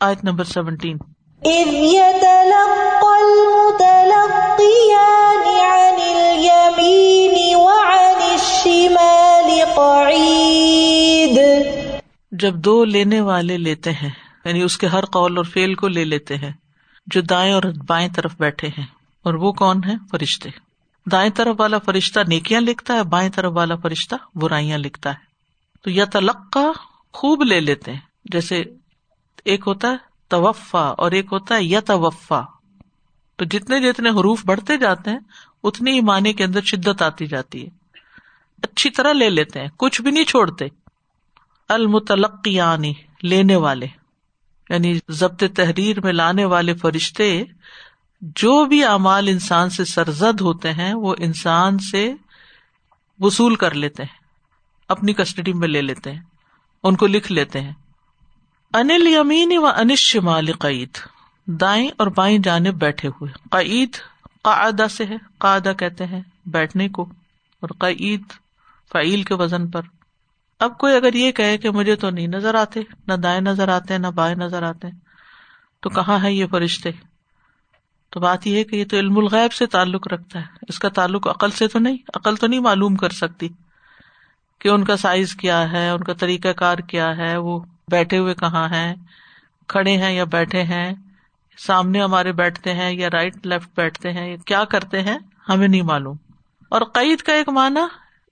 آیت number seventeen. جب دو لینے والے لیتے ہیں یعنی اس کے ہر قول اور فیل کو لے لیتے ہیں جو دائیں اور بائیں طرف بیٹھے ہیں اور وہ کون ہے فرشتے۔ دائیں طرف والا فرشتہ نیکیاں لکھتا ہے بائیں طرف والا فرشتہ برائیاں لکھتا ہے۔ تو یا تلقا خوب لے لیتے ہیں جیسے ایک ہوتا ہے توفا اور ایک ہوتا ہے یا تو جتنے جتنے حروف بڑھتے جاتے ہیں، اتنی ہی معنی کے اندر شدت آتی جاتی ہے۔ اچھی طرح لے لیتے ہیں، کچھ بھی نہیں چھوڑتے۔ المتلقیانی، لینے والے۔ یعنی ضبط تحریر میں لانے والے فرشتے، جو بھی اعمال انسان سے سرزد ہوتے ہیں، وہ انسان سے وصول کر لیتے ہیں۔ اپنی کسٹڈی میں لے لیتے ہیں، ان کو لکھ لیتے ہیں۔ انل یمین و انش شمال قعید، دائیں اور بائیں جانب بیٹھے ہوئے۔ قعید قاعدہ سے ہے قاعدہ کہتے ہیں بیٹھنے کو، اور قعید فعیل کے وزن پر۔ اب کوئی اگر یہ کہے کہ مجھے تو نہیں نظر آتے، نہ دائیں نظر آتے، نہ بائیں نظر آتے، تو کہاں ہے یہ فرشتے؟ تو بات یہ ہے کہ یہ تو علم الغیب سے تعلق رکھتا ہے۔ اس کا تعلق عقل سے تو نہیں، عقل تو نہیں معلوم کر سکتی کہ ان کا سائز کیا ہے، ان کا طریقہ کار کیا ہے، وہ بیٹھے ہوئے کہاں ہیں؟ کھڑے ہیں یا بیٹھے ہیں؟ سامنے ہمارے بیٹھتے ہیں یا رائٹ لیفٹ بیٹھتے ہیں؟ کیا کرتے ہیں؟ ہمیں نہیں معلوم۔ اور قید کا ایک معنی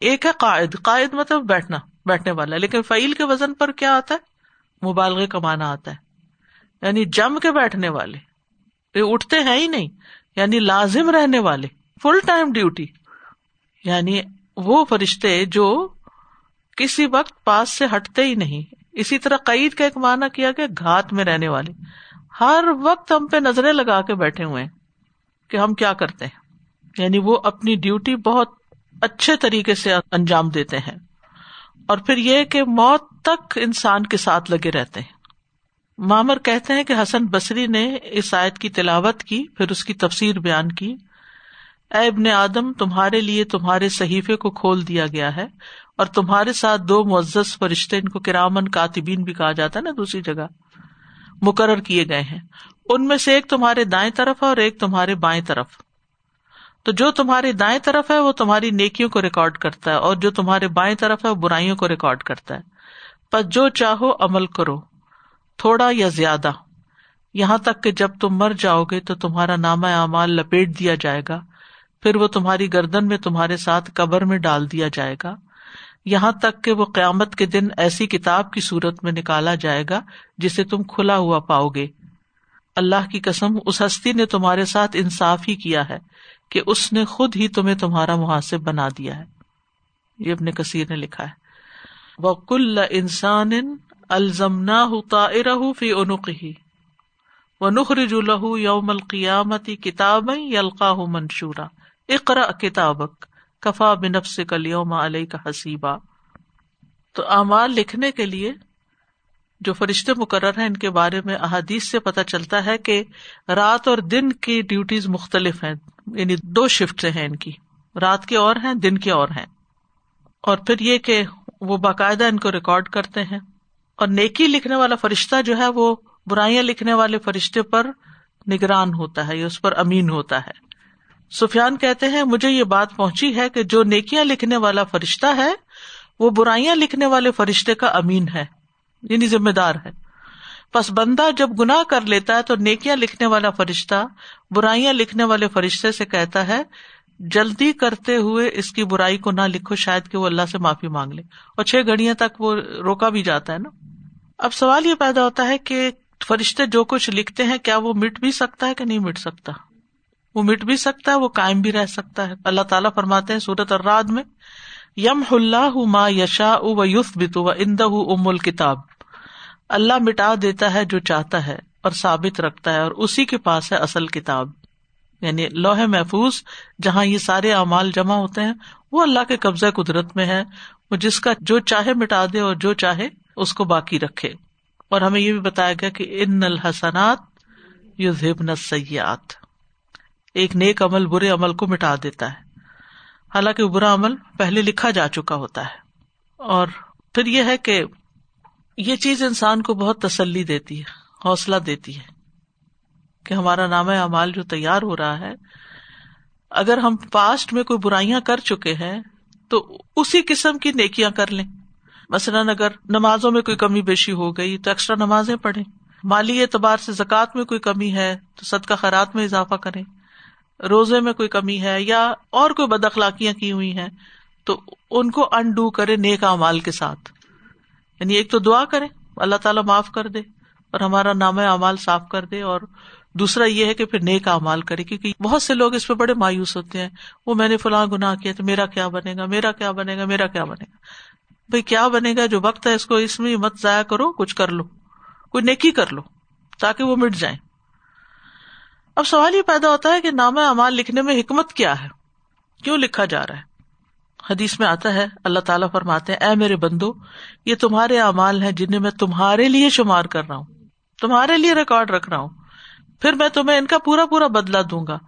ایک ہے قائد۔ قائد مطلب بیٹھنا، بیٹھنے والا۔ لیکن فعیل کے وزن پر کیا آتا ہے؟ مبالغے کا معنی آتا ہے۔ یعنی جم کے بیٹھنے والے۔ یہ اٹھتے ہیں ہی نہیں۔ یعنی لازم رہنے والے۔ فل ٹائم ڈیوٹی یعنی وہ فرشتے جو کسی وقت پاس سے ہٹتے ہی نہیں۔ اسی طرح قید کا ایک معنی کیا کہ گھات میں رہنے والے ہر وقت ہم پہ نظریں لگا کے بیٹھے ہوئے کہ ہم کیا کرتے ہیں۔ یعنی وہ اپنی ڈیوٹی بہت اچھے طریقے سے انجام دیتے ہیں۔ اور پھر یہ کہ موت تک انسان کے ساتھ لگے رہتے ہیں۔ مامر کہتے ہیں کہ حسن بصری نے اس آیت کی تلاوت کی، پھر اس کی تفسیر بیان کی۔ اے ابن آدم، تمہارے لیے تمہارے صحیفے کو کھول دیا گیا ہے اور تمہارے ساتھ دو معزز فرشتے، ان کو کرامن کاتبین بھی کہا جاتا ہے نا دوسری جگہ، مقرر کیے گئے ہیں۔ ان میں سے ایک تمہارے دائیں طرف ہے اور ایک تمہارے بائیں طرف۔ تو جو تمہاری دائیں طرف ہے، وہ تمہاری نیکیوں کو ریکارڈ کرتا ہے اور جو تمہارے بائیں طرف ہے، وہ برائیوں کو ریکارڈ کرتا ہے۔ پر جو چاہو عمل کرو، تھوڑا یا زیادہ۔ یہاں تک کہ جب تم مر جاؤ گے تو تمہارا نامہ اعمال لپیٹ دیا جائے گا۔ پھر وہ تمہاری گردن میں تمہارے ساتھ قبر میں ڈال دیا جائے گا۔ یہاں تک کہ وہ قیامت کے دن ایسی کتاب کی صورت میں نکالا جائے گا جسے تم کھلا ہوا پاؤ گے۔ اللہ کی قسم، اس ہستی نے تمہارے ساتھ انصاف ہی کیا ہے کہ اس نے خود ہی تمہیں تمہارا محاسب بنا دیا ہے۔ یہ اپنے کثیر نے لکھا ہے۔ وہ کل انسان الزمنا فی انوق ہی وہ نخرج الہ یوم القیامتی کتاب یلقا منشورا۔ اقرا کتابک، کفا بنف سے کلیوم علیہ کا حسیبہ تو اعمال لکھنے کے لیے جو فرشتے مقرر ہیں، ان کے بارے میں احادیث سے پتہ چلتا ہے کہ رات اور دن کی ڈیوٹیز مختلف ہیں یعنی دو شفٹ ہیں ان کی۔ رات کے اور ہیں، دن کے اور ہیں۔ اور پھر یہ کہ وہ باقاعدہ ان کو ریکارڈ کرتے ہیں۔ اور نیکی لکھنے والا فرشتہ جو ہے، وہ برائیاں لکھنے والے فرشتے پر نگران ہوتا ہے، یا اس پر امین ہوتا ہے۔ سفیان کہتے ہیں، مجھے یہ بات پہنچی ہے کہ جو نیکیاں لکھنے والا فرشتہ ہے، وہ برائیاں لکھنے والے فرشتے کا امین ہے یعنی ذمہ دار ہے۔ بس بندہ جب گناہ کر لیتا ہے تو نیکیاں لکھنے والا فرشتہ برائیاں لکھنے والے فرشتے سے کہتا ہے، جلدی کرتے ہوئے اس کی برائی کو نہ لکھو، شاید کہ وہ اللہ سے معافی مانگ لے۔ اور چھ گھڑیاں تک وہ روکا بھی جاتا ہے نا۔ اب سوال یہ پیدا ہوتا ہے کہ فرشتے جو کچھ لکھتے ہیں، کیا وہ مٹ بھی سکتا ہے کہ نہیں مٹ سکتا؟ وہ مٹ بھی سکتا ہے، وہ کائم بھی رہ سکتا ہے۔ اللہ تعالیٰ فرماتے ہیں سورت اور رات میں یم اللہ ما یشا و یوف بتو و اندہ ام الکتاب۔ اللہ مٹا دیتا ہے جو چاہتا ہے اور ثابت رکھتا ہے اور اسی کے پاس ہے اصل کتاب۔ یعنی لوہے محفوظ جہاں یہ سارے اعمال جمع ہوتے ہیں، وہ اللہ کے قبضۂ قدرت میں ہے۔ وہ جس کا جو چاہے مٹا دے اور جو چاہے اس کو باقی رکھے۔ اور ہمیں یہ بھی بتایا گیا کہ ان الحسنات یو زبن سیات ایک نیک عمل برے عمل کو مٹا دیتا ہے۔ حالانکہ برا عمل پہلے لکھا جا چکا ہوتا ہے۔ اور پھر یہ ہے کہ یہ چیز انسان کو بہت تسلی دیتی ہے، حوصلہ دیتی ہے کہ ہمارا نام اعمال جو تیار ہو رہا ہے، اگر ہم پاسٹ میں کوئی برائیاں کر چکے ہیں تو اسی قسم کی نیکیاں کر لیں۔ مثلاً اگر نمازوں میں کوئی کمی بیشی ہو گئی تو ایکسٹرا نمازیں پڑھیں۔ مالی اعتبار سے زکوٰۃ میں کوئی کمی ہے تو صدقہ خیرات میں اضافہ کریں۔ روزے میں کوئی کمی ہے یا اور کوئی بد اخلاقیاں کی ہوئی ہیں، تو ان کو انڈو کرے نیک امال کے ساتھ۔ یعنی ایک تو دعا کرے، اللہ تعالیٰ معاف کر دے اور ہمارا نام اعمال صاف کر دے، اور دوسرا یہ ہے کہ پھر نیک امال کرے، کیونکہ بہت سے لوگ اس پہ بڑے مایوس ہوتے ہیں۔ وہ میں نے فلاں گناہ کیا تو میرا کیا بنے گا، میرا کیا بنے گا، میرا کیا بنے گا؟ بھائی کیا بنے گا؟ جو وقت ہے اس کو اس میں مت ضائع کرو، کچھ کر لو، کوئی نیکی کر لو تاکہ وہ مٹ جائیں۔ اب سوال یہ پیدا ہوتا ہے کہ نام امال لکھنے میں حکمت کیا ہے؟ کیوں لکھا جا رہا ہے؟ حدیث میں آتا ہے، اللہ تعالیٰ فرماتے ہیں، اے میرے بندو، یہ تمہارے اعمال ہیں جنہیں میں تمہارے لیے شمار کر رہا ہوں، تمہارے لیے ریکارڈ رکھ رہا ہوں، پھر میں تمہیں ان کا پورا پورا بدلا دوں گا۔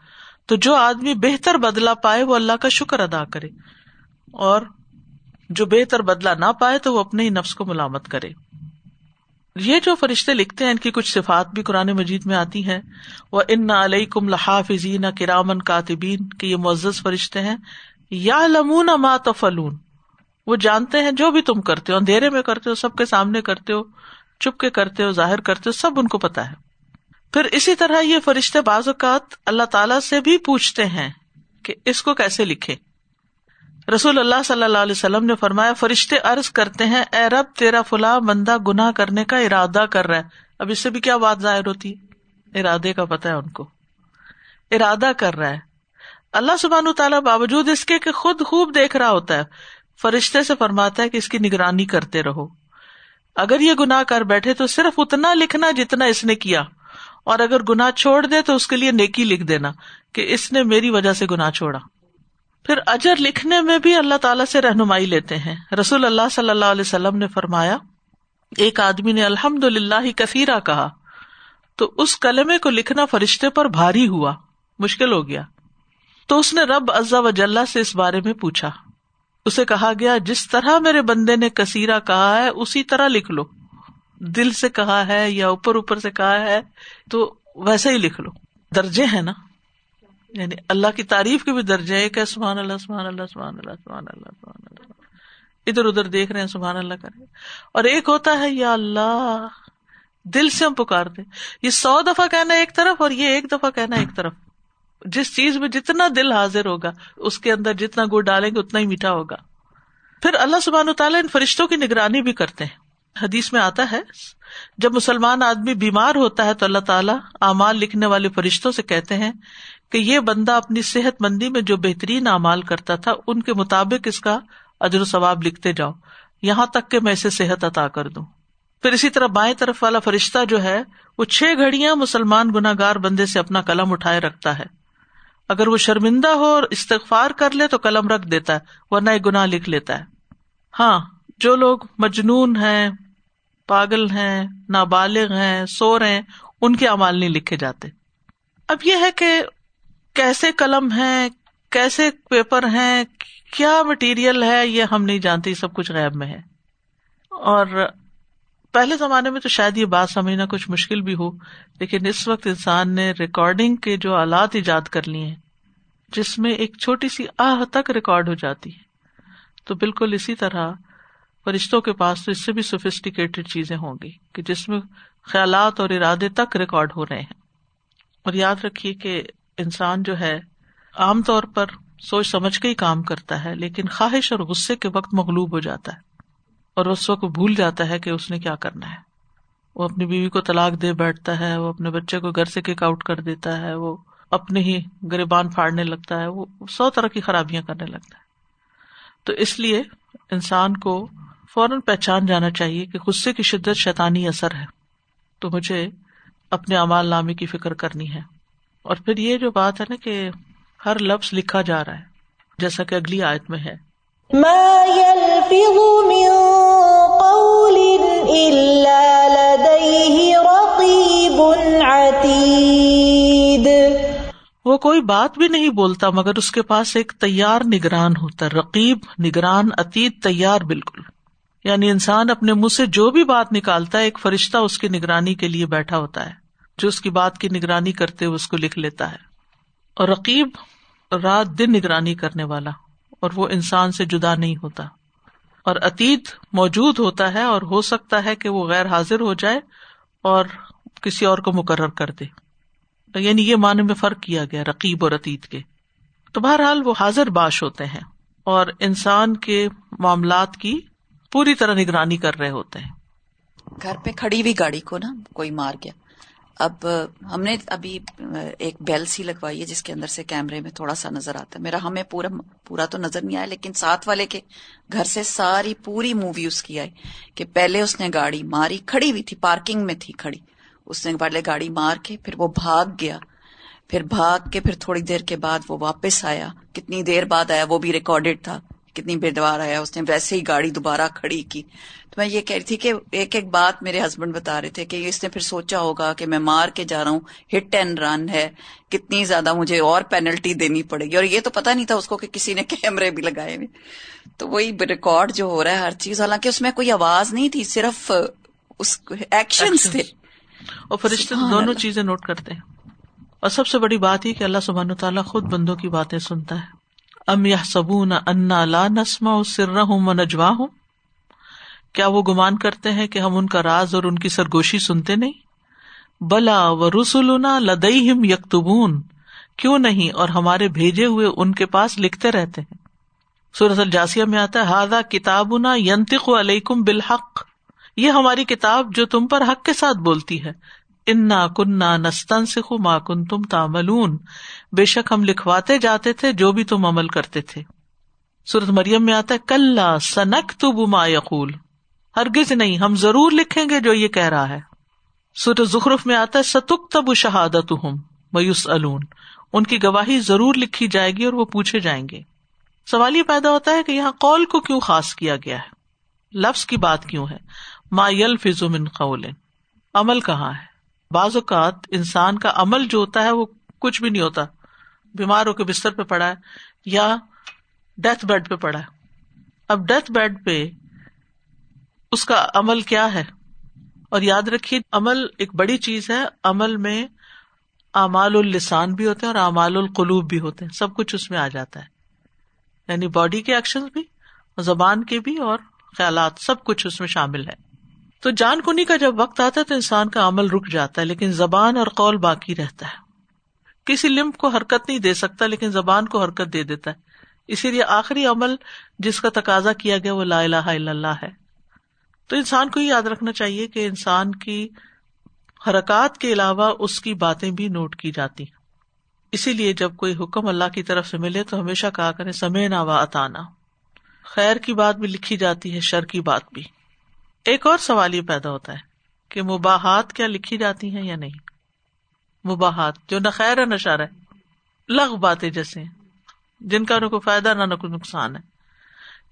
تو جو آدمی بہتر بدلا پائے وہ اللہ کا شکر ادا کرے، اور جو بہتر بدلا نہ پائے تو وہ اپنے ہی نفس کو ملامت کرے۔ یہ جو فرشتے لکھتے ہیں، ان کی کچھ صفات بھی قرآن مجید میں آتی ہیں۔ وہ ان نہ علیہ کم لحاف کرامن کاتبین کے یہ معزز فرشتے ہیں۔ یا لمون ما فلون وہ جانتے ہیں جو بھی تم کرتے ہو، اندھیرے میں کرتے ہو، سب کے سامنے کرتے ہو، چپ کے کرتے ہو، ظاہر کرتے ہو، سب ان کو پتا ہے۔ پھر اسی طرح یہ فرشتے بعض اوقات اللہ تعالی سے بھی پوچھتے ہیں کہ اس کو کیسے لکھے۔ رسول اللہ صلی اللہ علیہ وسلم نے فرمایا، فرشتے ارض کرتے ہیں، اے رب، تیرا فلاں بندہ گناہ کرنے کا ارادہ کر رہا ہے۔ اب اس سے بھی کیا بات ظاہر ہوتی ہے؟ ارادے کا پتا ہے ان کو۔ ارادہ کر رہا ہے۔ اللہ سبحان تعالیٰ باوجود اس کے خود خوب دیکھ رہا ہوتا ہے، فرشتے سے فرماتا ہے کہ اس کی نگرانی کرتے رہو۔ اگر یہ گناہ کر بیٹھے تو صرف اتنا لکھنا جتنا اس نے کیا۔ اور اگر گناہ چھوڑ دے تو اس کے لیے نیکی لکھ دینا کہ اس نے میری وجہ سے گناہ چھوڑا۔ پھر اجر لکھنے میں بھی اللہ تعالیٰ سے رہنمائی لیتے ہیں۔ رسول اللہ صلی اللہ علیہ وسلم نے فرمایا، ایک آدمی نے الحمد للہ ہی کثیرہ کہا، تو اس کلمے کو لکھنا فرشتے پر بھاری ہوا، مشکل ہو گیا۔ تو اس نے رب ازا وجاللہ سے اس بارے میں پوچھا۔ اسے کہا گیا، جس طرح میرے بندے نے کثیرہ کہا ہے، اسی طرح لکھ لو۔ دل سے کہا ہے یا اوپر اوپر سے کہا ہے، تو ویسے ہی لکھ لو۔ درجے ہیں نا۔ یعنی اللہ کی تعریف کے بھی درجے ایک ہے، سبحان اللہ سبحان اللہ سبحان اللہ سبحان اللہ سبحان اللہ۔ ادھر ادھر دیکھ رہے ہیں، سبحان اللہ کرے اور ایک ہوتا ہے، یا اللہ، دل سے ہم پکار دیں۔ یہ سو دفعہ کہنا ایک طرف اور یہ ایک دفعہ کہنا ایک طرف۔ جس چیز میں جتنا دل حاضر ہوگا، اس کے اندر جتنا گڑ ڈالیں گے، اتنا ہی میٹھا ہوگا۔ پھر اللہ سبحان تعالیٰ ان فرشتوں کی نگرانی بھی کرتے ہیں۔ حدیث میں آتا ہے، جب مسلمان آدمی بیمار ہوتا ہے تو اللہ تعالیٰ اعمال لکھنے والے فرشتوں سے کہتے ہیں کہ یہ بندہ اپنی صحت مندی میں جو بہترین اعمال کرتا تھا، ان کے مطابق اس کا اجر و ثواب لکھتے جاؤ۔ یہاں تک کہ میں اسے صحت عطا کر دوں۔ پھر اسی طرح بائیں طرف والا فرشتہ جو ہے، وہ چھ گھڑیاں مسلمان گناگار بندے سے اپنا قلم اٹھائے رکھتا ہے۔ اگر وہ شرمندہ ہو اور استغفار کر لے تو قلم رکھ دیتا ہے، ورنہ ایک گناہ لکھ لیتا ہے۔ ہاں جو لوگ مجنون ہیں، پاگل ہیں، نابالغ ہیں، سو رہے ہیں، ان کے امال نہیں لکھے جاتے۔ اب یہ ہے کہ کیسے قلم ہے کیسے پیپر ہیں، کیا مٹیریل ہے، یہ ہم نہیں جانتے سب کچھ غیب میں ہے۔ اور پہلے زمانے میں تو شاید یہ بات سمجھنا کچھ مشکل بھی ہو، لیکن اس وقت انسان نے ریکارڈنگ کے جو آلات ایجاد کر لیے ہیں، جس میں ایک چھوٹی سی آہ تک ریکارڈ ہو جاتی ہے۔ تو بالکل اسی طرح فرشتوں کے پاس تو اس سے بھی سوفسٹیکیٹڈ چیزیں ہوں گی کہ جس میں خیالات اور ارادے تک ریکارڈ ہو رہے ہیں۔ اور یاد رکھیے کہ انسان جو ہے، عام طور پر سوچ سمجھ کے ہی کام کرتا ہے، لیکن خواہش اور غصے کے وقت مغلوب ہو جاتا ہے اور اس وقت بھول جاتا ہے کہ اس نے کیا کرنا ہے۔ وہ اپنی بیوی کو طلاق دے بیٹھتا ہے، وہ اپنے بچے کو گھر سے کک آؤٹ کر دیتا ہے، وہ اپنے ہی گریبان پھاڑنے لگتا ہے، وہ سو طرح کی خرابیاں کرنے لگتا ہے۔ تو اس لیے انسان کو فوراً پہچان جانا چاہیے کہ غصے کی شدت شیطانی اثر ہے۔ تو مجھے اپنے امال نامی کی فکر کرنی ہے۔ اور پھر یہ جو بات ہے نا کہ ہر لفظ لکھا جا رہا ہے جیسا کہ اگلی آیت میں ہے۔ وہ کوئی بات بھی نہیں بولتا مگر اس کے پاس ایک تیار نگران ہوتا رقیب نگران اتیت تیار بالکل۔ یعنی انسان اپنے منہ سے جو بھی بات نکالتا ہے ایک فرشتہ اس کی نگرانی کے لیے بیٹھا ہوتا ہے۔ جو اس کی بات کی نگرانی کرتے ہوئے اس کو لکھ لیتا ہے۔ اور رقیب رات دن نگرانی کرنے والا، اور وہ انسان سے جدا نہیں ہوتا۔ اور اتیت موجود ہوتا ہے اور ہو سکتا ہے کہ وہ غیر حاضر ہو جائے اور کسی اور کو مقرر کر دے۔ یعنی یہ معنی میں فرق کیا گیا رقیب اور اتیت کے۔ تو بہرحال وہ حاضر باش ہوتے ہیں اور انسان کے معاملات کی پوری طرح نگرانی کر رہے ہوتے ہیں۔ گھر پہ کھڑی ہوئی گاڑی کو نا کوئی مار گیا۔ اب ہم نے ابھی ایک بیل سی لگوائی ہے جس کے اندر سے کیمرے میں تھوڑا سا نظر آتا ہے۔ میرا ہمیں پورا پورا تو نظر نہیں آیا، لیکن ساتھ والے کے گھر سے ساری پوری مووی اس کی آئی کہ پہلے اس نے گاڑی ماری، کھڑی ہوئی تھی، پارکنگ میں تھی کھڑی۔ اس نے پہلے گاڑی مار کے پھر وہ بھاگ گیا۔ پھر بھاگ کے پھر تھوڑی دیر کے بعد وہ واپس آیا۔ کتنی دیر بعد آیا وہ بھی ریکارڈیڈ تھا۔ کتنی بار آیا اس نے ویسے ہی گاڑی دوبارہ کھڑی کی۔ تو میں یہ کہہ رہی تھی کہ ایک ایک بات میرے ہسبینڈ بتا رہے تھے کہ اس نے پھر سوچا ہوگا کہ میں مار کے جا رہا ہوں ہٹ اینڈ رن ہے کتنی زیادہ مجھے اور پینلٹی دینی پڑے گی۔ اور یہ تو پتا نہیں تھا اس کو کہ کسی نے کیمرے بھی لگائے ہوئے۔ تو وہی ریکارڈ جو ہو رہا ہے ہر چیز حالانکہ اس میں کوئی آواز نہیں تھی صرف اس ایکشن تھے۔ اور فرشتے دونوں چیزیں نوٹ کرتے ہیں۔ اور سب سے بڑی بات یہ کہ اللہ سبحان تعالیٰ خود بندوں کی باتیں سنتا ہے۔ ام یا سبون انا لا نسما سر ہوں نجوا ہوں کیا وہ گمان کرتے ہیں کہ ہم ان کا راز اور ان کی سرگوشی سنتے نہیں؟ بلا و رسولنا لدئی ہم یکتبون، کیوں نہیں اور ہمارے بھیجے ہوئے ان کے پاس لکھتے رہتے ہیں؟ سورت الجاسیہ میں آتا ہے ہاضا کتاب نا ینتق علیکم بالحق. یہ ہماری کتاب جو تم پر حق کے ساتھ بولتی ہے۔ انا کنہ نستن سکھو ما کن تم تاملون بے شک ہم لکھواتے جاتے تھے جو بھی تم عمل کرتے تھے۔ سورت مریم میں آتا ہے کل سنک تو ما یقول ہرگز نہیں، ہم ضرور لکھیں گے جو یہ کہہ رہا ہے۔ سورت زخرف میں آتا ہے ستک تب شہادت میوس الون ان کی گواہی ضرور لکھی جائے گی اور وہ پوچھے جائیں گے۔ سوال یہ پیدا ہوتا ہے کہ یہاں کال کو کیوں خاص کیا گیا ہے؟ لفظ کی بات کیوں ہے؟ ما یل فزم قول۔ عمل کہاں ہے؟ بعض اوقات انسان کا عمل جو ہوتا ہے وہ کچھ بھی نہیں ہوتا۔ بیمار ہو کے بستر پہ پڑا ہے یا ڈیتھ بیڈ پہ پڑا ہے۔ اب ڈیتھ بیڈ پہ اس کا عمل کیا ہے؟ اور یاد رکھیے، عمل ایک بڑی چیز ہے۔ عمل میں اعمال السان بھی ہوتے ہیں اور اعمال القلوب بھی ہوتے ہیں۔ سب کچھ اس میں آ جاتا ہے۔ یعنی باڈی کے ایکشن بھی زبان کے بھی اور خیالات، سب کچھ اس میں شامل ہے۔ تو جان کنی کا جب وقت آتا ہے تو انسان کا عمل رک جاتا ہے، لیکن زبان اور قول باقی رہتا ہے۔ کسی لمب کو حرکت نہیں دے سکتا، لیکن زبان کو حرکت دے دیتا ہے۔ اسی لیے آخری عمل جس کا تقاضا کیا گیا وہ لا الہ الا اللہ ہے۔ تو انسان کو یہ یاد رکھنا چاہیے کہ انسان کی حرکات کے علاوہ اس کی باتیں بھی نوٹ کی جاتی اسی لیے جب کوئی حکم اللہ کی طرف سے ملے تو ہمیشہ کہا کرے سمے نہ و اتانا خیر کی بات بھی لکھی جاتی ہے، شر کی بات بھی۔ ایک اور سوال یہ پیدا ہوتا ہے کہ مباحت کیا لکھی جاتی ہیں یا نہیں؟ مباحت جو نہ خیر ہے نہ شر ہے لغ باتیں جیسے جن کا نہ کوئی فائدہ نہ نہ کوئی نقصان ہے۔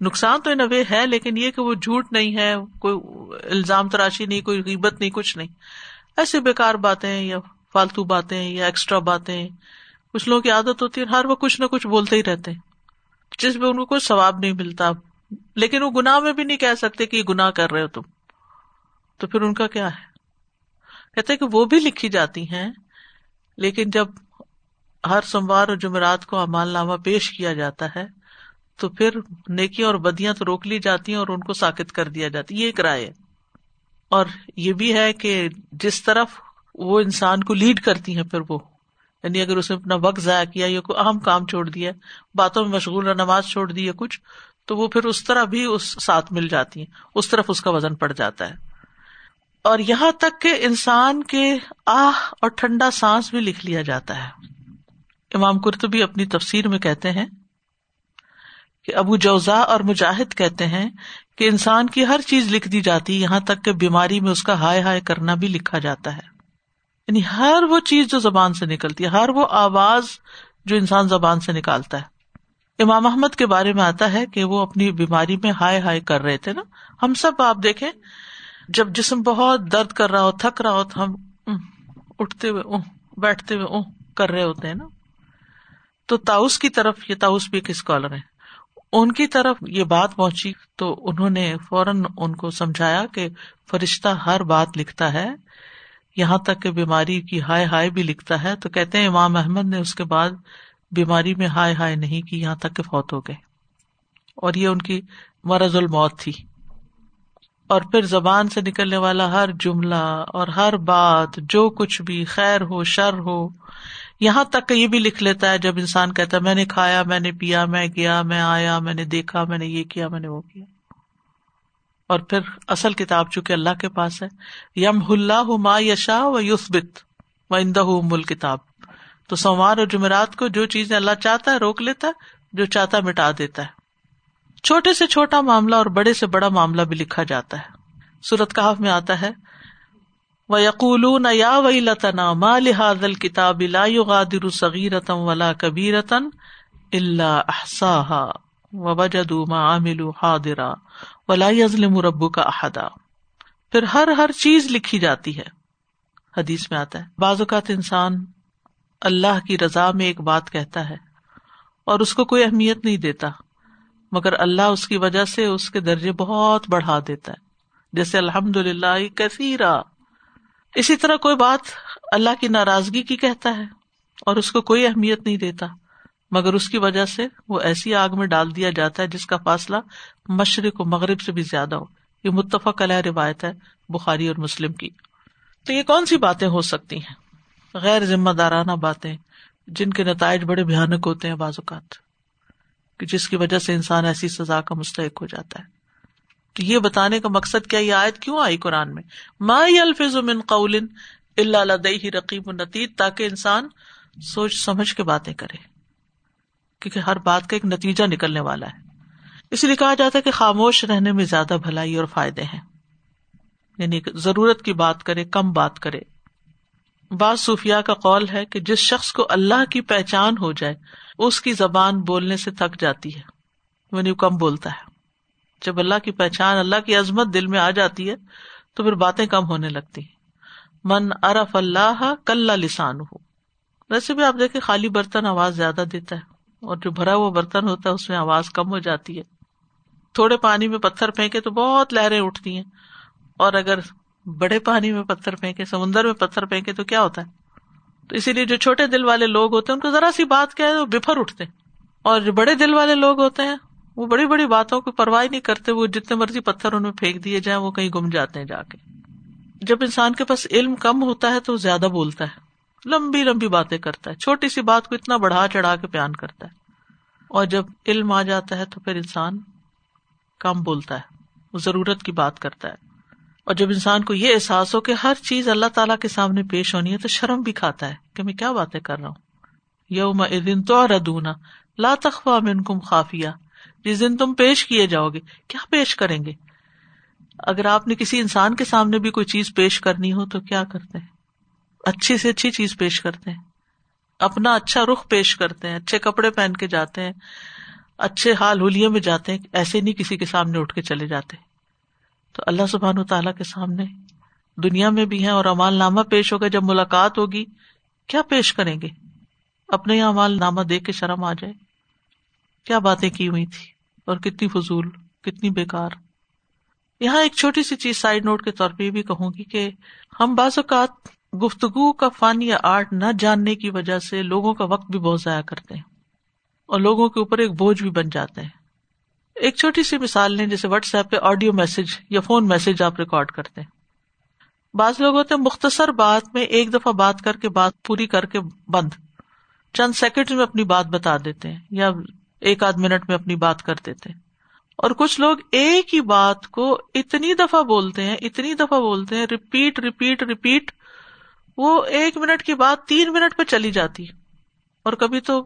نقصان تو ان ہے، لیکن یہ کہ وہ جھوٹ نہیں ہے، کوئی الزام تراشی نہیں، کوئی غیبت نہیں، کچھ نہیں۔ ایسے بےکار باتیں یا فالتو باتیں یا ایکسٹرا باتیں، کچھ لوگوں کی عادت ہوتی ہے ہر وہ کچھ نہ کچھ بولتے ہی رہتے جس میں ان کو کوئی ثواب نہیں ملتا لیکن وہ گناہ میں بھی نہیں کہہ سکتے کہ یہ گناہ کر رہے ہو تم۔ تو پھر ان کا کیا ہے؟ کہتے کہ وہ بھی لکھی جاتی ہیں، لیکن جب ہر سوموار اور جمعرات کو امال نامہ پیش کیا جاتا ہے، تو پھر نیکیاں اور بدیاں تو روک لی جاتی ہیں اور ان کو ساکت کر دیا جاتا یہ ایک رائے اور یہ بھی ہے کہ جس طرف وہ انسان کو لیڈ کرتی ہیں، پھر وہ یعنی اگر اس نے اپنا وقت ضائع کیا یا کوئی اہم کام چھوڑ دیا، باتوں میں مشغول نماز چھوڑ دی یا کچھ تو وہ پھر اس طرح بھی اس ساتھ مل جاتی ہیں، اس طرف اس کا وزن پڑ جاتا ہے۔ اور یہاں تک کہ انسان کے آہ اور ٹھنڈا سانس بھی لکھ لیا جاتا ہے۔ امام کرتبی اپنی تفسیر میں کہتے ہیں کہ ابو جوزا اور مجاہد کہتے ہیں کہ انسان کی ہر چیز لکھ دی جاتی، یہاں تک کہ بیماری میں اس کا ہائے ہائے کرنا بھی لکھا جاتا ہے۔ یعنی ہر وہ چیز جو زبان سے نکلتی ہے، ہر وہ آواز جو انسان زبان سے نکالتا ہے۔ امام احمد کے بارے میں آتا ہے کہ وہ اپنی بیماری میں ہائے ہائے کر رہے تھے نا۔ ہم سب آپ دیکھیں، جب جسم بہت درد کر رہا ہو، تھک رہا ہو، تو ہم اٹھتے ہوئے اوہ، بیٹھتے ہوئے کر رہے ہوتے ہیں نا۔ تو تاؤس کی طرف، یہ تاؤس بھی ایک اسکالر ہے ان کی طرف یہ بات پہنچی تو انہوں نے فوراً ان کو سمجھایا کہ فرشتہ ہر بات لکھتا ہے۔ یہاں تک کہ بیماری کی ہائے ہائے بھی لکھتا ہے۔ تو کہتے ہیں امام احمد نے اس کے بعد بیماری میں ہائے ہائے نہیں کی یہاں تک کہ فوت ہو گئے۔ اور یہ ان کی مرض الموت تھی۔ اور پھر زبان سے نکلنے والا ہر جملہ اور ہر بات، جو کچھ بھی، خیر ہو، شر ہو، یہاں تک کہ یہ بھی لکھ لیتا ہے جب انسان کہتا ہے، میں نے کھایا، میں نے پیا، میں گیا، میں آیا، میں نے دیکھا، میں نے یہ کیا، میں نے وہ کیا۔ اور پھر اصل کتاب چونکہ اللہ کے پاس ہے یم اللہ ما یشا و یوسبت و اندہ مل کتاب۔ تو سوموار اور جمعرات کو جو چیزیں اللہ چاہتا ہے روک لیتا ہے، جو چاہتا ہے مٹا دیتا ہے۔ چھوٹے سے چھوٹا معاملہ اور بڑے سے بڑا معاملہ بھی لکھا جاتا ہے۔ سورت کہاف میں آتا ہے وہ یقول یا وی لتنا ما لحاظ الکتاب لا يغادر صغیرتم ولا کبیرتن اللہ احساہا وجدوا ما عملوا حاضرا ولا يظلم ربك احدا پھر ہر ہر چیز لکھی جاتی ہے۔ حدیث میں آتا ہے، بعض اوقات انسان اللہ کی رضا میں ایک بات کہتا ہے اور اس کو کوئی اہمیت نہیں دیتا، مگر اللہ اس کی وجہ سے اس کے درجے بہت بڑھا دیتا ہے۔ جیسے الحمد للہ کثیرا اسی طرح کوئی بات اللہ کی ناراضگی کی کہتا ہے اور اس کو کوئی اہمیت نہیں دیتا، مگر اس کی وجہ سے وہ ایسی آگ میں ڈال دیا جاتا ہے جس کا فاصلہ مشرق و مغرب سے بھی زیادہ ہو۔ یہ متفق علیہ روایت ہے، بخاری اور مسلم کی۔ تو یہ کون سی باتیں ہو سکتی ہیں؟ غیر ذمہ دارانہ باتیں جن کے نتائج بڑے بھیانک ہوتے ہیں بعض اوقات، کہ جس کی وجہ سے انسان ایسی سزا کا مستحق ہو جاتا ہے۔ تو یہ بتانے کا مقصد کیا، یہ آیت کیوں آئی قرآن میں؟ ما الفظ من قول اللہ لدئی رقیب نتیج تاکہ انسان سوچ سمجھ کے باتیں کرے، کیونکہ ہر بات کا ایک نتیجہ نکلنے والا ہے۔ اس لیے کہا جاتا ہے کہ خاموش رہنے میں زیادہ بھلائی اور فائدے ہیں۔ یعنی ضرورت کی بات کرے، کم بات کرے بعض صوفیہ کا قول ہے کہ جس شخص کو اللہ کی پہچان ہو جائے، اس کی زبان بولنے سے تھک جاتی ہے یعنی کم بولتا ہے۔ جب اللہ کی پہچان، اللہ کی عظمت دل میں آ جاتی ہے، تو پھر باتیں کم ہونے لگتی من ارف اللہ کل لسان ہو ویسے بھی آپ دیکھیں، خالی برتن آواز زیادہ دیتا ہے، اور جو بھرا ہوا برتن ہوتا ہے، اس میں آواز کم ہو جاتی ہے۔ تھوڑے پانی میں پتھر پھینکے تو بہت لہریں اٹھتی ہیں، اور اگر بڑے پانی میں پتھر پھینکے، سمندر میں پتھر پھینکے تو کیا ہوتا ہے؟ تو اسی لیے جو چھوٹے دل والے لوگ ہوتے ہیں، ان کو ذرا سی بات کیا ہے وہ بفر اٹھتے اور جو بڑے دل والے لوگ ہوتے ہیں، وہ بڑی بڑی باتوں کی پرواہ نہیں کرتے، وہ جتنے مرضی پتھر ان میں پھینک دیے جائیں، وہ کہیں گم جاتے ہیں جا کے۔ جب انسان کے پاس علم کم ہوتا ہے تو وہ زیادہ بولتا ہے۔ لمبی لمبی باتیں کرتا ہے۔ چھوٹی سی بات کو اتنا بڑھا چڑھا کے بیان کرتا ہے۔ اور جب علم آ جاتا ہے تو پھر انسان کم بولتا ہے، وہ ضرورت کی بات کرتا ہے۔ اور جب انسان کو یہ احساس ہو کہ ہر چیز اللہ تعالیٰ کے سامنے پیش ہونی ہے تو شرم بھی کھاتا ہے کہ میں کیا باتیں کر رہا ہوں۔ یوم دن تو ردونا لا تخوا من کم خافیہ۔ جس دن تم پیش کیے جاؤ گے، کیا پیش کریں گے؟ اگر آپ نے کسی انسان کے سامنے بھی کوئی چیز پیش کرنی ہو تو کیا کرتے ہیں؟ اچھی سے اچھی چیز پیش کرتے ہیں۔ اپنا اچھا رخ پیش کرتے ہیں، اچھے کپڑے پہن کے جاتے ہیں، اچھے حال ہولیے میں جاتے ہیں، ایسے نہیں کسی کے سامنے اٹھ کے چلے جاتے۔ تو اللہ سبحان و تعالیٰ کے سامنے دنیا میں بھی ہے اور امال نامہ پیش ہوگا۔ جب ملاقات ہوگی، کیا پیش کریں گے؟ اپنے یہاں امال نامہ دیکھ کے شرم آ جائے۔ کیا باتیں کی ہوئی تھی؟ اور کتنی فضول، کتنی بےکار یہاں ایک چھوٹی سی چیز سائڈ نوٹ کے طور پہ یہ بھی کہوں گی کہ ہم بعض اوقات گفتگو کا فن یا آرٹ نہ جاننے کی وجہ سے لوگوں کا وقت بھی بہت ضائع کرتے ہیں اور لوگوں کے اوپر ایک بوجھ بھی بن جاتے ہیں۔ ایک چھوٹی سی مثال لیں جیسے واٹس ایپ پہ آڈیو میسج یا فون میسج آپ ریکارڈ کرتے ہیں۔ بعض لوگ ہوتے ہیں مختصر بات میں ایک دفعہ بات کر کے بات پوری کر کے بند۔ چند سیکنڈ میں اپنی بات بتا دیتے ہیں یا ایک آدھ منٹ میں اپنی بات کر دیتے ہیں۔ اور کچھ لوگ ایک ہی بات کو اتنی دفعہ بولتے ہیں، اتنی دفعہ بولتے ہیں ریپیٹ ریپیٹ ریپیٹ وہ ایک منٹ کی بات تین منٹ پہ چلی جاتی اور کبھی تو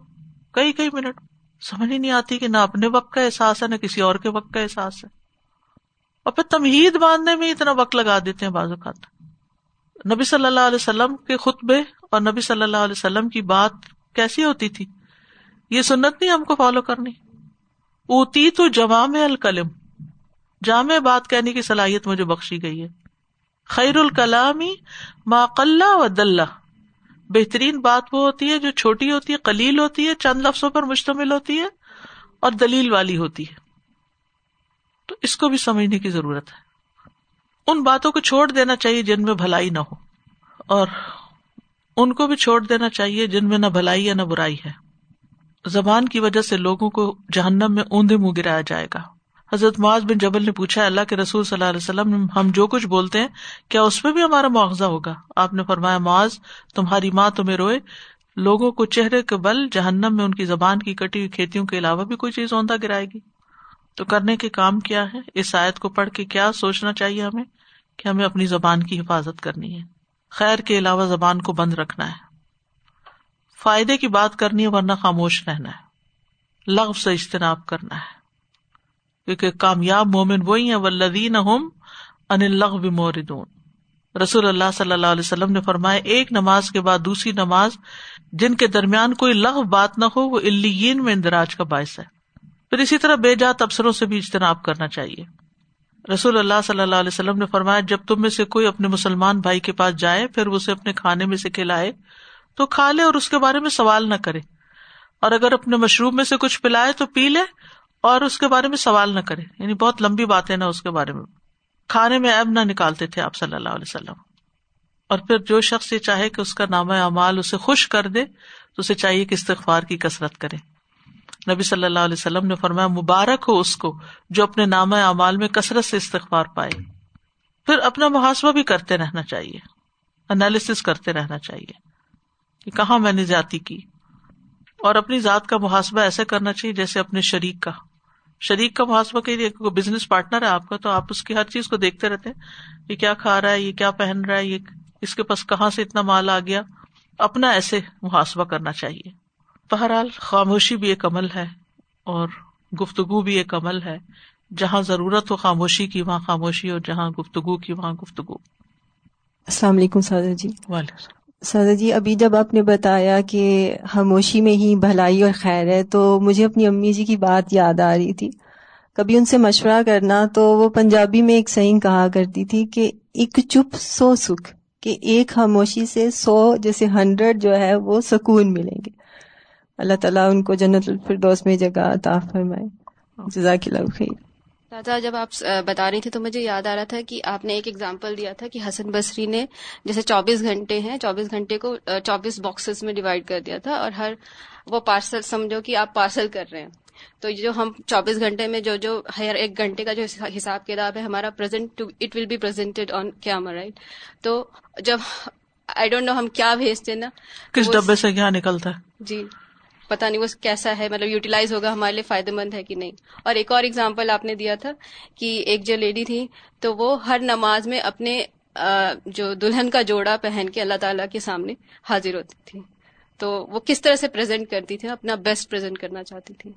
کئی کئی منٹ۔ سمجھ ہی نہیں آتی کہ نہ اپنے وقت کا احساس ہے، نہ کسی اور کے وقت کا احساس ہے۔ اور پھر تمہید باندھنے میں اتنا وقت لگا دیتے ہیں بعض اوقات۔ نبی صلی اللہ علیہ وسلم کے خطبے اور نبی صلی اللہ علیہ وسلم کی بات کیسی ہوتی تھی؟ یہ سنت نہیں ہم کو فالو کرنی۔ اوتی تو جوام الکلم۔ جامع بات کہنے کی صلاحیت مجھے بخشی گئی ہے۔ خیر الکلامی ما قلّہ و دلہ بہترین بات وہ ہوتی ہے جو چھوٹی ہوتی ہے کلیل ہوتی ہے، چند لفظوں پر مشتمل ہوتی ہے اور دلیل والی ہوتی ہے۔ تو اس کو بھی سمجھنے کی ضرورت ہے۔ ان باتوں کو چھوڑ دینا چاہیے جن میں بھلائی نہ ہو۔ اور ان کو بھی چھوڑ دینا چاہیے جن میں نہ بھلائی یا نہ برائی ہے۔ زبان کی وجہ سے لوگوں کو جہنم میں اوندے منہ گرایا جائے گا۔ حضرت معاذ بن جبل نے پوچھا، اللہ کے رسول صلی اللہ علیہ وسلم، ہم جو کچھ بولتے ہیں، کیا اس میں بھی ہمارا معاوضہ ہوگا؟ آپ نے فرمایا، معاذ، تمہاری ماں تمہیں روئے، لوگوں کو چہرے کے بل جہنم میں ان کی زبان کی کٹی ہوئی کھیتیوں کے علاوہ بھی کوئی چیز اوندا گرائے گی۔ تو کرنے کے کام کیا ہے؟ اس آیت کو پڑھ کے کیا سوچنا چاہیے ہمیں کہ ہمیں اپنی زبان کی حفاظت کرنی ہے؟ خیر کے علاوہ زبان کو بند رکھنا ہے۔ فائدے کی بات کرنی ہے، ورنہ خاموش رہنا ہے۔ لغ سے اجتناب کرنا ہے۔ کیونکہ کامیاب مومن وہی ہیں ہوم ان لغ موردون رسول اللہ صلی اللہ علیہ وسلم نے فرمایا، ایک نماز کے بعد دوسری نماز، جن کے درمیان کوئی لغ بات نہ ہو، وہ الین میں اندراج کا باعث ہے۔ پھر اسی طرح بے جات افسروں سے بھی اجتناب کرنا چاہیے۔ رسول اللہ صلی اللہ علیہ وسلم نے فرمایا، جب تم میں سے کوئی اپنے مسلمان بھائی کے پاس جائے، پھر اسے اپنے کھانے میں سے کھلائے، تو کھا لے اور اس کے بارے میں سوال نہ کرے۔ اور اگر اپنے مشروب میں سے کچھ پلائے، تو پی لے۔ اور اس کے بارے میں سوال نہ کرے یعنی بہت لمبی بات ہے نا اس کے بارے میں۔ کھانے میں اب نہ نکالتے تھے آپ صلی اللہ علیہ وسلم۔ اور پھر جو شخص یہ چاہے کہ اس کا نام اعمال اسے خوش کر دے، تو اسے چاہیے کہ استغفار کی کسرت کرے۔ نبی صلی اللہ علیہ وسلم نے فرمایا، مبارک ہو اس کو جو اپنے نام اعمال میں کثرت سے استغفار پائے۔ پھر اپنا محاسبہ بھی کرتے رہنا چاہیے۔ انالیس کرتے رہنا چاہیے۔ کہ کہاں میں نے زیادتی کی؟ اور اپنی ذات کا محاسبہ ایسے کرنا چاہیے جیسے اپنے شریک کا۔ شریک کا محاسبہ کے لیے بزنس پارٹنر ہے آپ کا تو آپ اس کی ہر چیز کو دیکھتے رہتے یہ کیا کھا رہا ہے یہ کیا پہن رہا ہے یہ اس کے پاس کہاں سے اتنا مال آ گیا؟ اپنا ایسے محاسبہ کرنا چاہیے۔ بہرحال خاموشی بھی ایک عمل ہے اور گفتگو بھی ایک عمل ہے۔ جہاں ضرورت ہو خاموشی کی وہاں خاموشی اور جہاں گفتگو کی وہاں گفتگو۔ السلام علیکم سادہ جی۔ وعلیکم سادہ جی ابھی جب آپ نے بتایا کہ خاموشی میں ہی بھلائی اور خیر ہے، تو مجھے اپنی امی جی کی بات یاد آ رہی تھی۔ کبھی ان سے مشورہ کرنا تو وہ پنجابی میں ایک صحیح کہا کرتی تھی کہ ایک چپ سو سکھ، کہ ایک خاموشی سے سو جیسے ہنڈریڈ جو ہے وہ سکون ملیں گے۔ اللہ تعالیٰ ان کو جنت الفردوس میں جگہ عطا فرمائے۔ جزاک اللہ خیر۔ دادا جب آپ بتا رہی تھی تو مجھے یاد آ رہا تھا کہ آپ نے ایک ایگزامپل دیا تھا کہ حسن بصری نے جیسے چوبیس گھنٹے ہیں چوبیس گھنٹے کو چوبیس باکسز میں ڈیوائڈ کر دیا تھا اور ہر وہ پارسل سمجھو کہ آپ پارسل کر رہے ہیں۔ تو جو ہم چوبیس گھنٹے میں جو جو ہر ایک گھنٹے کا جو حساب کتاب ہے ہمارا present it will be presented on camera right تو جب آئی ڈونٹ نو ہم کیا بھیجتے نا کس ڈبے سے کیا نکلتا ہے؟ جی۔ پتا نہیں وہ کیسا ہے مطلب یوٹیلائز ہوگا ہمارے لیے فائدہ مند ہے کہ نہیں۔ اور ایک اور اگزامپل آپ نے دیا تھا کہ ایک جو لیڈی تھی، تو وہ ہر نماز میں اپنے جو دلہن کا جوڑا پہن کے اللہ تعالیٰ کے سامنے حاضر ہوتی تھی۔ تو وہ کس طرح سے پرزینٹ کرتی تھی، اپنا بیسٹ پرزینٹ کرنا چاہتی تھی۔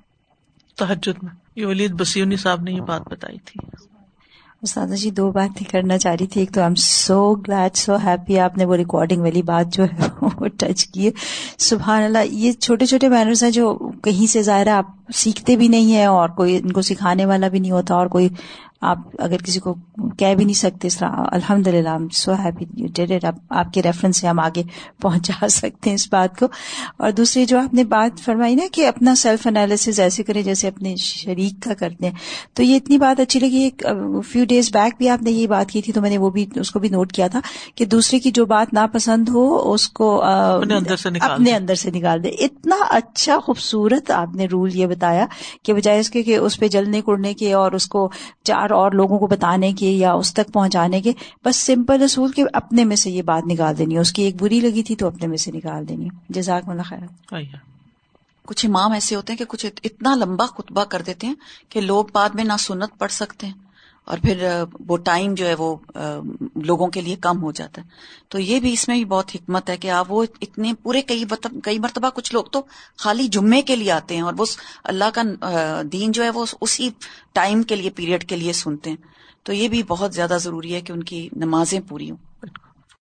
تحجد میں۔ یہ ولید بسیونی صاحب نے یہ بات بتائی تھی۔ استاد جی دو باتیں کرنا چاہ رہی تھی۔ ایک تو I am so glad so happy آپ نے وہ ریکارڈنگ والی بات جو ہے وہ ٹچ کی ہے۔ سبحان اللہ، یہ چھوٹے چھوٹے مینرز ہیں جو کہیں سے ظاہر ہے آپ سیکھتے بھی نہیں ہیں اور کوئی ان کو سکھانے والا بھی نہیں ہوتا اور کوئی آپ اگر کسی کو کہہ بھی نہیں سکتے اس طرح الحمد للہ so happy you did it آپ کے ریفرنس سے ہم آگے پہنچا سکتے ہیں اس بات کو۔ اور دوسری جو آپ نے بات فرمائی نا کہ اپنا سیلف انالیس ایسے کریں جیسے اپنے شریک کا کرتے ہیں۔ تو یہ اتنی بات اچھی لگی ایک فیو ڈیز بیک بھی آپ نے یہ بات کی تھی تو میں نے وہ بھی اس کو بھی نوٹ کیا تھا کہ دوسرے کی جو بات ناپسند ہو اس کو اپنے اندر سے نکال دے اتنا اچھا خوبصورت آپ نے رول یہ بتایا کہ بجائے اس کے کہ اس پہ جلنے کڑنے کے اور اس کو چار اور لوگوں کو بتانے کے یا اس تک پہنچانے کے بس سمپل اصول کے اپنے میں سے یہ بات نکال دینی اس کی ایک بری لگی تھی تو اپنے میں سے نکال دینی۔ جزاک ملا خیر۔ کچھ امام ایسے ہوتے ہیں کہ کچھ اتنا لمبا خطبہ کر دیتے ہیں کہ لوگ بعد میں نہ سنت پڑھ سکتے ہیں۔ اور پھر وہ ٹائم جو ہے وہ لوگوں کے لیے کم ہو جاتا ہے۔ تو یہ بھی اس میں بھی بہت حکمت ہے کہ آپ وہ اتنے پورے کئی کئی مرتبہ کچھ لوگ تو خالی جمعے کے لیے آتے ہیں اور وہ اللہ کا دین جو ہے وہ اسی ٹائم کے لیے، پیریڈ کے لیے سنتے ہیں۔ تو یہ بھی بہت زیادہ ضروری ہے کہ ان کی نمازیں پوری ہوں۔